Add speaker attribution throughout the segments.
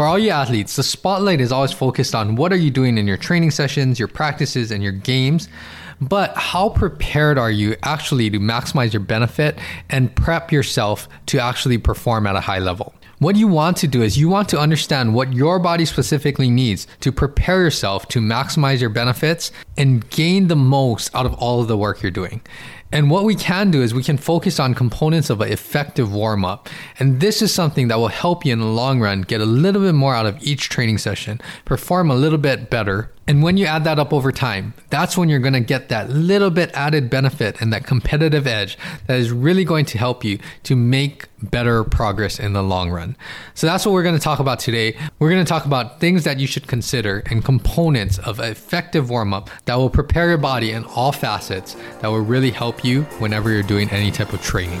Speaker 1: For all you athletes, the spotlight is always focused on what are you doing in your training sessions, your practices, and your games. But how prepared are you actually to maximize your benefit and prep yourself to actually perform at a high level? What you want to do is you want to understand what your body specifically needs to prepare yourself to maximize your benefits and gain the most out of all of the work you're doing. And what we can do is we can focus on components of an effective warm up. And this is something that will help you in the long run get a little bit more out of each training session, perform a little bit better. And when you add that up over time, that's when you're going to get that little bit added benefit and that competitive edge that is really going to help you to make better progress in the long run. So that's what we're going to talk about today. We're going to talk about things that you should consider and components of effective warm up that will prepare your body in all facets that will really help you whenever you're doing any type of training.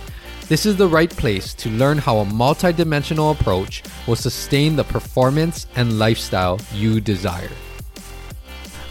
Speaker 1: This is the right place to learn how a multidimensional approach will sustain the performance and lifestyle you desire.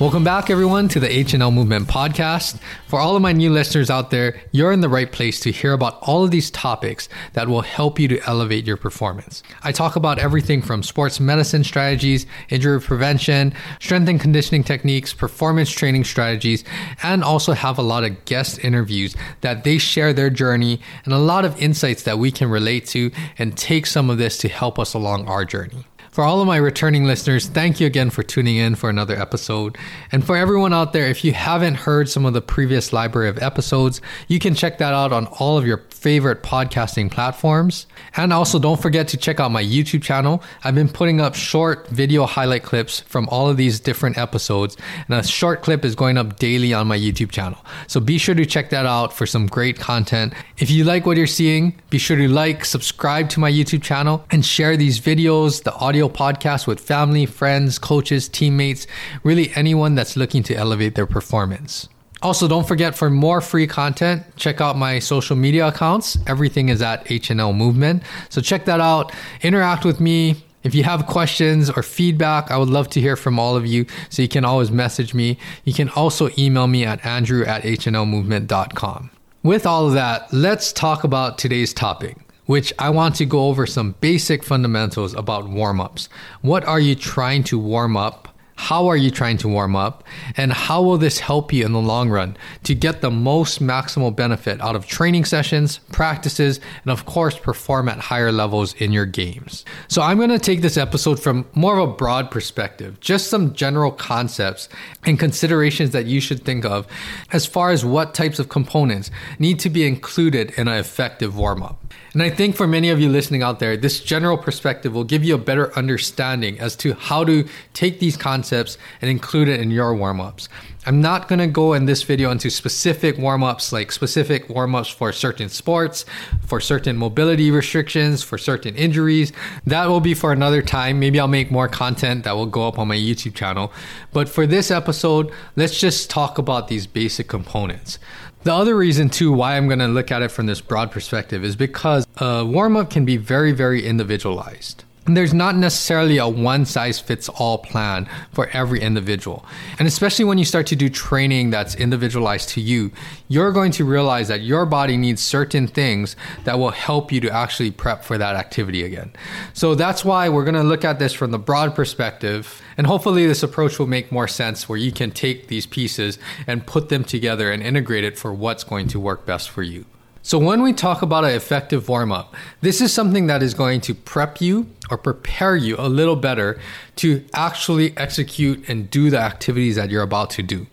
Speaker 1: Welcome back, everyone, to the HNL Movement Podcast. For all of my new listeners out there, you're in the right place to hear about all of these topics that will help you to elevate your performance. I talk about everything from sports medicine strategies, injury prevention, strength and conditioning techniques, performance training strategies, and also have a lot of guest interviews that they share their journey and a lot of insights that we can relate to and take some of this to help us along our journey. For all of my returning listeners, thank you again for tuning in for another episode. And for everyone out there, if you haven't heard some of the previous library of episodes, you can check that out on all of your favorite podcasting platforms. And also, don't forget to check out my YouTube channel. I've been putting up short video highlight clips from all of these different episodes, and a short clip is going up daily on my YouTube channel. So be sure to check that out for some great content. If you like what you're seeing, be sure to like, subscribe to my YouTube channel, and share these videos, the audio podcast with family, friends, coaches, teammates, really anyone that's looking to elevate their performance. Also, don't forget for more free content, check out my social media accounts. Everything is at HNL Movement. So check that out. Interact with me. If you have questions or feedback, I would love to hear from all of you. So you can always message me. You can also email me at andrew at hnlmovement.com. With all of that, let's talk about today's topic which I want to go over some basic fundamentals about warm ups. What are you trying to warm up? How are you trying to warm up? And how will this help you in the long run to get the most maximal benefit out of training sessions, practices, and of course, perform at higher levels in your games? So, I'm going to take this episode from more of a broad perspective, just some general concepts and considerations that you should think of as far as what types of components need to be included in an effective warm up. And I think for many of you listening out there, this general perspective will give you a better understanding as to how to take these concepts and include it in your warm ups. I'm not going to go in this video into specific warm ups, like specific warm ups for certain sports, for certain mobility restrictions, for certain injuries. That will be for another time. Maybe I'll make more content that will go up on my YouTube channel. But for this episode, let's just talk about these basic components. The other reason, too, why I'm going to look at it from this broad perspective is because a warm up can be very, very individualized there's not necessarily a one size fits all plan for every individual. And especially when you start to do training that's individualized to you, you're going to realize that your body needs certain things that will help you to actually prep for that activity again. So that's why we're going to look at this from the broad perspective. And hopefully, this approach will make more sense where you can take these pieces and put them together and integrate it for what's going to work best for you. So, when we talk about an effective warm up, this is something that is going to prep you or prepare you a little better to actually execute and do the activities that you're about to do.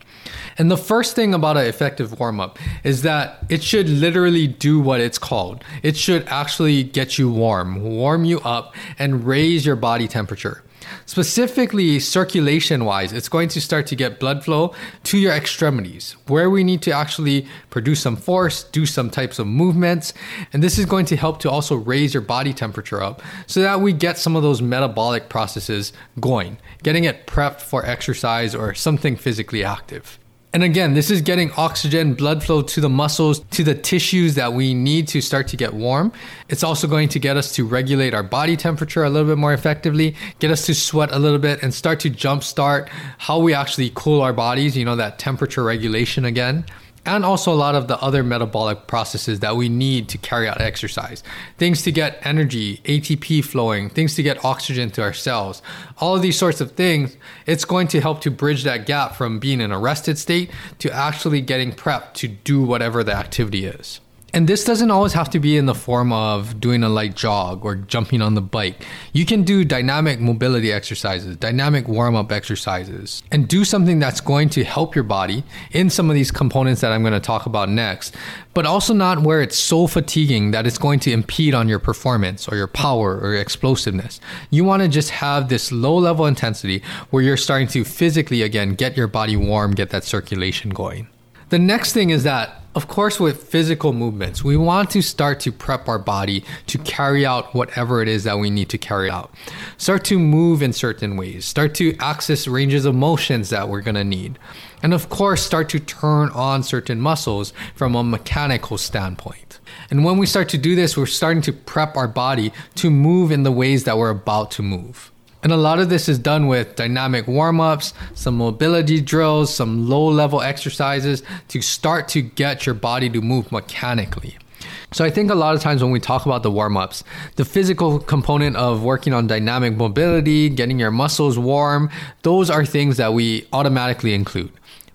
Speaker 1: And the first thing about an effective warm up is that it should literally do what it's called. It should actually get you warm, warm you up, and raise your body temperature. Specifically, circulation wise, it's going to start to get blood flow to your extremities where we need to actually produce some force, do some types of movements. And this is going to help to also raise your body temperature up so that we get some of those metabolic processes going, getting it prepped for exercise or something physically active. And again, this is getting oxygen, blood flow to the muscles, to the tissues that we need to start to get warm. It's also going to get us to regulate our body temperature a little bit more effectively, get us to sweat a little bit, and start to jumpstart how we actually cool our bodies, you know, that temperature regulation again and also a lot of the other metabolic processes that we need to carry out exercise. Things to get energy, ATP flowing, things to get oxygen to our cells. All of these sorts of things, it's going to help to bridge that gap from being in a rested state to actually getting prepped to do whatever the activity is. And this doesn't always have to be in the form of doing a light jog or jumping on the bike. You can do dynamic mobility exercises, dynamic warm up exercises, and do something that's going to help your body in some of these components that I'm going to talk about next, but also not where it's so fatiguing that it's going to impede on your performance or your power or your explosiveness. You want to just have this low level intensity where you're starting to physically, again, get your body warm, get that circulation going. The next thing is that of course, with physical movements, we want to start to prep our body to carry out whatever it is that we need to carry out. Start to move in certain ways, start to access ranges of motions that we're going to need. And of course, start to turn on certain muscles from a mechanical standpoint. And when we start to do this, we're starting to prep our body to move in the ways that we're about to move. And a lot of this is done with dynamic warm ups, some mobility drills, some low level exercises to start to get your body to move mechanically. So I think a lot of times when we talk about the warm ups, the physical component of working on dynamic mobility, getting your muscles warm, those are things that we automatically include.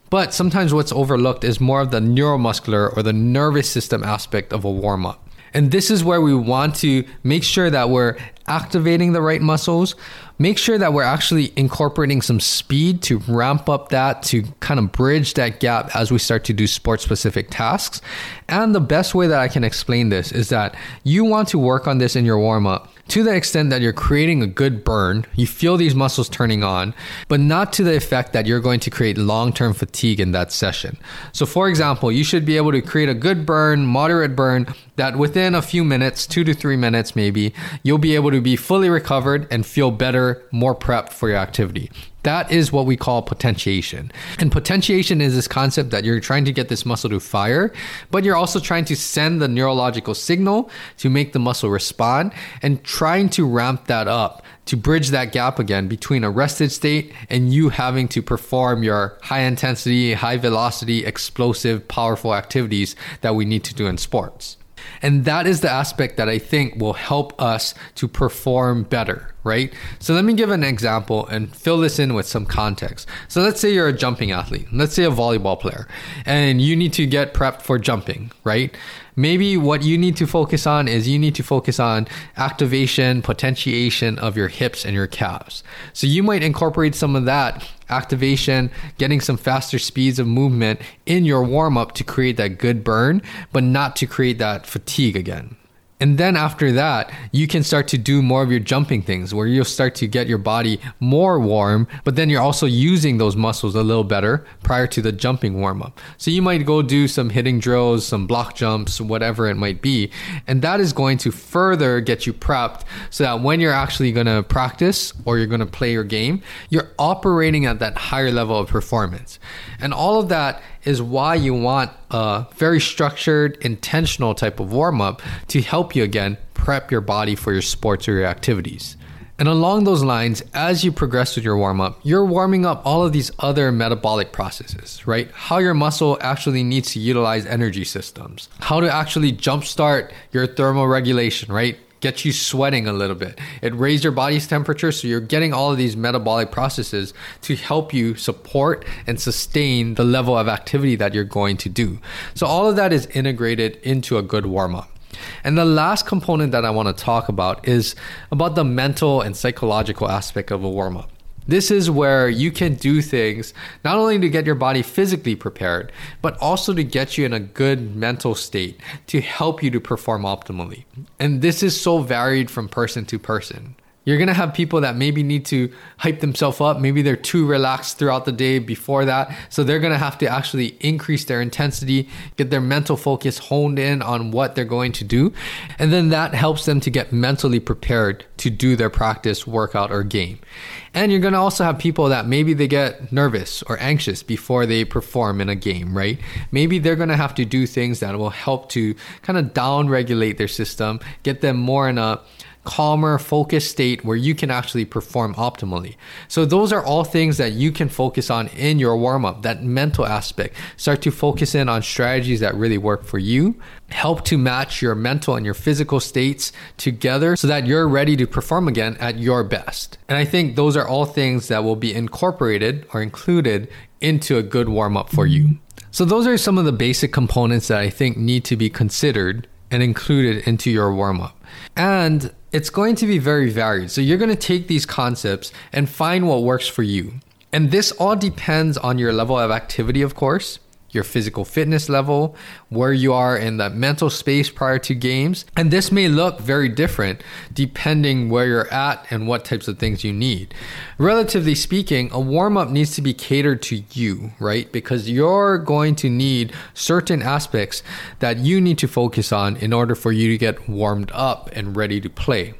Speaker 1: But sometimes what's overlooked is more of the neuromuscular or the nervous system aspect of a warm up. And this is where we want to make sure that we're activating the right muscles, make sure that we're actually incorporating some speed to ramp up that to kind of bridge that gap as we start to do sport specific tasks. And the best way that I can explain this is that you want to work on this in your warm up to the extent that you're creating a good burn, you feel these muscles turning on, but not to the effect that you're going to create long term fatigue in that session. So, for example, you should be able to create a good burn, moderate burn, that within a few minutes, two to three minutes maybe, you'll be able to be fully recovered and feel better, more prepped for your activity. That is what we call potentiation. And potentiation is this concept that you're trying to get this muscle to fire, but you're also trying to send the neurological signal to make the muscle respond and trying to ramp that up to bridge that gap again between a rested state and you having to perform your high intensity, high velocity, explosive, powerful activities that we need to do in sports. And that is the aspect that I think will help us to perform better right? So let me give an example and fill this in with some context. So let's say you're a jumping athlete, let's say a volleyball player, and you need to get prepped for jumping, right? Maybe what you need to focus on is you need to focus on activation, potentiation of your hips and your calves. So you might incorporate some of that activation, getting some faster speeds of movement in your warm up to create that good burn, but not to create that fatigue again. And then after that, you can start to do more of your jumping things where you'll start to get your body more warm, but then you're also using those muscles a little better prior to the jumping warm up. So you might go do some hitting drills, some block jumps, whatever it might be. And that is going to further get you prepped so that when you're actually going to practice or you're going to play your game, you're operating at that higher level of performance. And all of that is why you want a very structured, intentional type of warm up to help you again prep your body for your sports or your activities. And along those lines, as you progress with your warm up, you're warming up all of these other metabolic processes, right? How your muscle actually needs to utilize energy systems, how to actually jumpstart your thermal regulation, right? Get you sweating a little bit. It raises your body's temperature, so you're getting all of these metabolic processes to help you support and sustain the level of activity that you're going to do. So all of that is integrated into a good warm up. And the last component that I want to talk about is about the mental and psychological aspect of a warm up. This is where you can do things not only to get your body physically prepared, but also to get you in a good mental state to help you to perform optimally. And this is so varied from person to person. You're going to have people that maybe need to hype themselves up. Maybe they're too relaxed throughout the day before that. So they're going to have to actually increase their intensity, get their mental focus honed in on what they're going to do. And then that helps them to get mentally prepared to do their practice, workout, or game. And you're going to also have people that maybe they get nervous or anxious before they perform in a game, right? Maybe they're going to have to do things that will help to kind of down regulate their system, get them more in a calmer, focused state where you can actually perform optimally. So, those are all things that you can focus on in your warm up, that mental aspect. Start to focus in on strategies that really work for you. Help to match your mental and your physical states together so that you're ready to perform again at your best. And I think those are all things that will be incorporated or included into a good warm up for you. So, those are some of the basic components that I think need to be considered and included into your warm up. And it's going to be very varied. So you're going to take these concepts and find what works for you. And this all depends on your level of activity, of course your physical fitness level, where you are in the mental space prior to games. And this may look very different depending where you're at and what types of things you need. Relatively speaking, a warm up needs to be catered to you, right? Because you're going to need certain aspects that you need to focus on in order for you to get warmed up and ready to play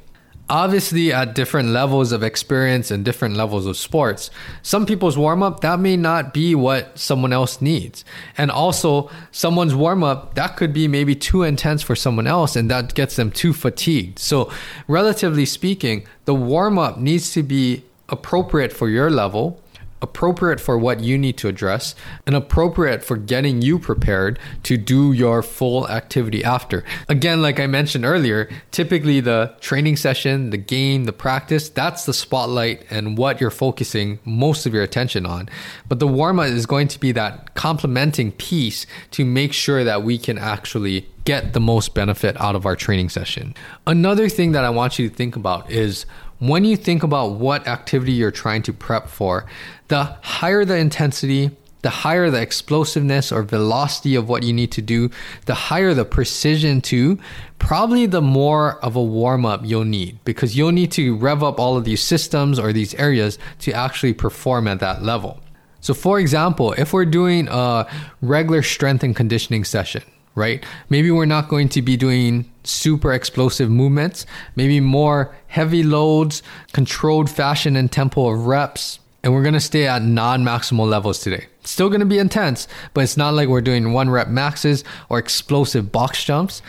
Speaker 1: obviously at different levels of experience and different levels of sports some people's warm up that may not be what someone else needs. And also someone's warm up that could be maybe too intense for someone else and that gets them too fatigued. So relatively speaking the warm up needs to be appropriate for your level appropriate for what you need to address, and appropriate for getting you prepared to do your full activity after. Again, like I mentioned earlier, typically the training session, the game, the practice, that's the spotlight and what you're focusing most of your attention on. But the warm up is going to be that complementing piece to make sure that we can actually get the most benefit out of our training session. Another thing that I want you to think about is when you think about what activity you're trying to prep for, the higher the intensity, the higher the explosiveness or velocity of what you need to do, the higher the precision to, probably the more of a warm up you'll need because you'll need to rev up all of these systems or these areas to actually perform at that level. So, for example, if we're doing a regular strength and conditioning session, right? Maybe we're not going to be doing super explosive movements, maybe more heavy loads, controlled fashion and tempo of reps. And we're to stay at non maximal levels today. Still to be intense, but it's not like we're doing one rep maxes or explosive box jumps.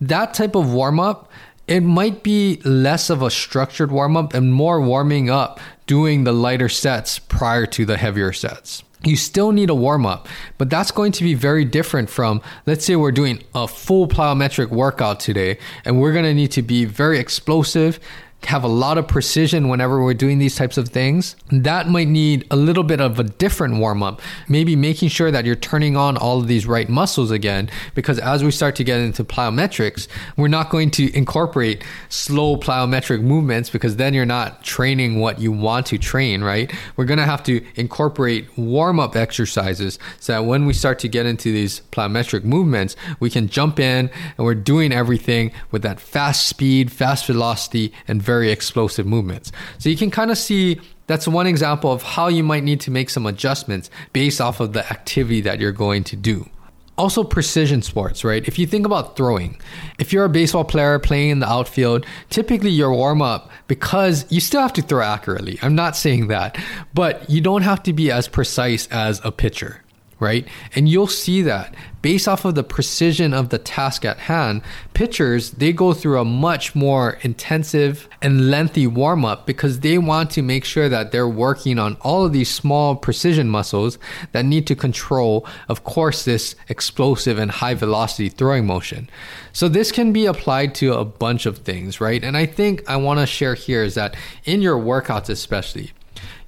Speaker 1: That type of warm up, it might be less of a structured warm up and more warming up doing the lighter sets prior to the heavier sets you still need a warm up, but that's going to be very different from, let's say we're doing a full plyometric workout today, and we're going to need to be very explosive have a lot of precision whenever we're doing these types of things, that might need a little bit of a different warm up. Maybe making sure that you're turning on all of these right muscles again, because as we start to get into plyometrics, we're not going to incorporate slow plyometric movements because then you're not training what you want to train, right? We're going to have to incorporate warm up exercises so that when we start to get into these plyometric movements, we can jump in and we're doing everything with that fast speed, fast velocity, and very very explosive movements. So you can kind of see that's one example of how you might need to make some adjustments based off of the activity that you're going to do. Also, precision sports, right? If you think about throwing, if you're a baseball player playing in the outfield, typically your warm up, because you still have to throw accurately. I'm not saying that, but you don't have to be as precise as a pitcher right? And you'll see that based off of the precision of the task at hand, pitchers, they go through a much more intensive and lengthy warm up because they want to make sure that they're working on all of these small precision muscles that need to control, of course, this explosive and high velocity throwing motion. So this can be applied to a bunch of things, right? And I think I want to share here is that in your workouts, especially,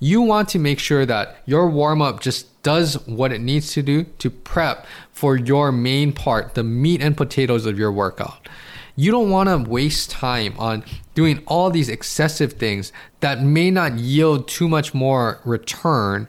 Speaker 1: you want to make sure that your warm up just does what it needs to do to prep for your main part, the meat and potatoes of your workout. You don't want to waste time on doing all these excessive things that may not yield too much more return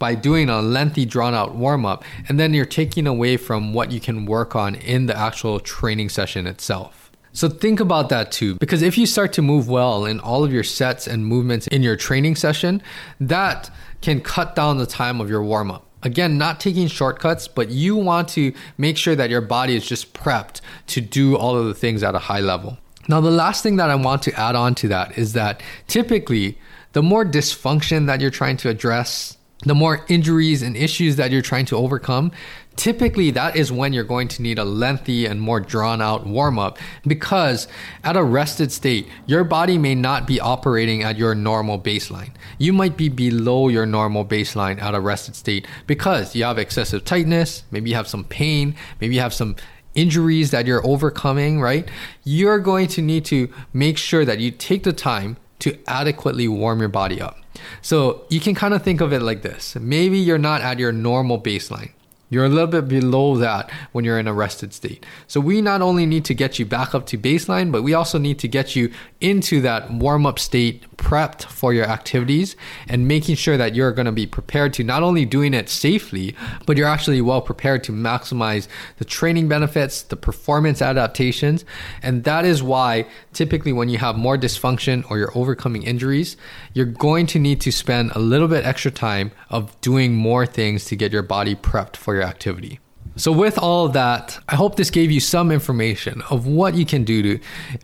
Speaker 1: by doing a lengthy drawn out warm up and then you're taking away from what you can work on in the actual training session itself. So think about that too, because if you start to move well in all of your sets and movements in your training session, that can cut down the time of your warm up. Again, not taking shortcuts, but you want to make sure that your body is just prepped to do all of the things at a high level. Now, the last thing that I want to add on to that is that typically the more dysfunction that you're trying to address, the more injuries and issues that you're trying to overcome, typically that is when you're going to need a lengthy and more drawn out warm up because at a rested state, your body may not be operating at your normal baseline. You might be below your normal baseline at a rested state because you have excessive tightness, maybe you have some pain, maybe you have some injuries that you're overcoming, right? You're going to need to make sure that you take the time to adequately warm your body up. So you can kind of think of it like this. Maybe you're not at your normal baseline. You're a little bit below that when you're in a rested state. So we not only need to get you back up to baseline, but we also need to get you into that warm up state, prepped for your activities, and making sure that you're going to be prepared to not only doing it safely, but you're actually well prepared to maximize the training benefits, the performance adaptations. And that is why typically when you have more dysfunction or you're overcoming injuries, you're going to need to spend a little bit extra time of doing more things to get your body prepped for your activity. So, with all of that, I hope this gave you some information of what you can do to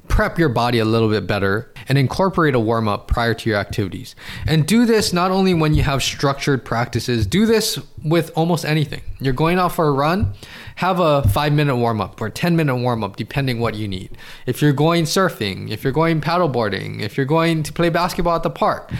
Speaker 1: prep your body a little bit better and incorporate a warm up prior to your activities. And do this not only when you have structured practices, do this with almost anything. You're going out for a run, have a five minute warm up or 10 minute warm up, depending what you need. If you're going surfing, if you're going paddleboarding, if you're going to play basketball at the park,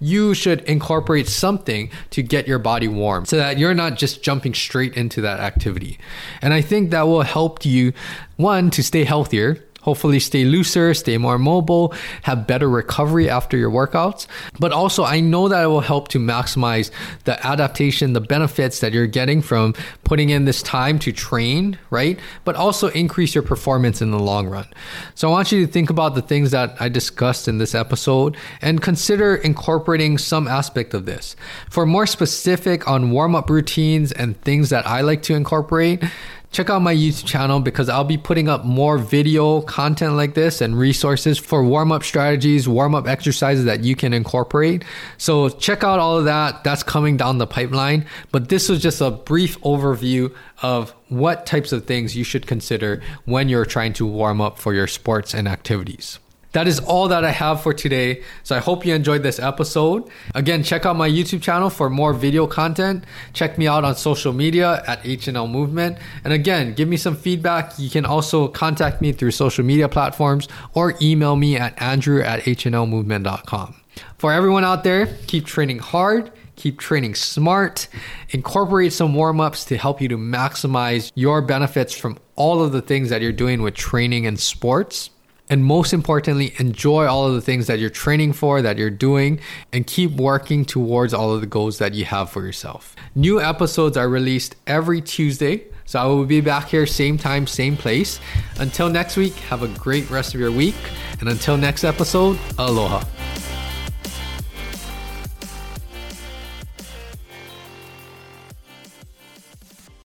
Speaker 1: you should incorporate something to get your body warm so that you're not just jumping straight into that activity. And I think that will help you, one, to stay healthier hopefully stay looser, stay more mobile, have better recovery after your workouts. But also, I know that it will help to maximize the adaptation, the benefits that you're getting from putting in this time to train, right? But also increase your performance in the long run. So I want you to think about the things that I discussed in this episode and consider incorporating some aspect of this. For more specific on warm up routines and things that I like to incorporate, check out my YouTube channel because I'll be putting up more video content like this and resources for warm up strategies, warm up exercises that you can incorporate. So check out all of that. That's coming down the pipeline. But this was just a brief overview of what types of things you should consider when you're trying to warm up for your sports and activities. That is all that I have for today. So I hope you enjoyed this episode. Again, check out my YouTube channel for more video content. Check me out on social media at HNL Movement. And again, give me some feedback. You can also contact me through social media platforms or email me at andrew at hnlmovement.com. For everyone out there, keep training hard keep training smart, incorporate some warm ups to help you to maximize your benefits from all of the things that you're doing with training and sports. And most importantly, enjoy all of the things that you're training for, that you're doing, and keep working towards all of the goals that you have for yourself. New episodes are released every Tuesday. So I will be back here, same time, same place. Until next week, have a great rest of your week. And until next episode, aloha.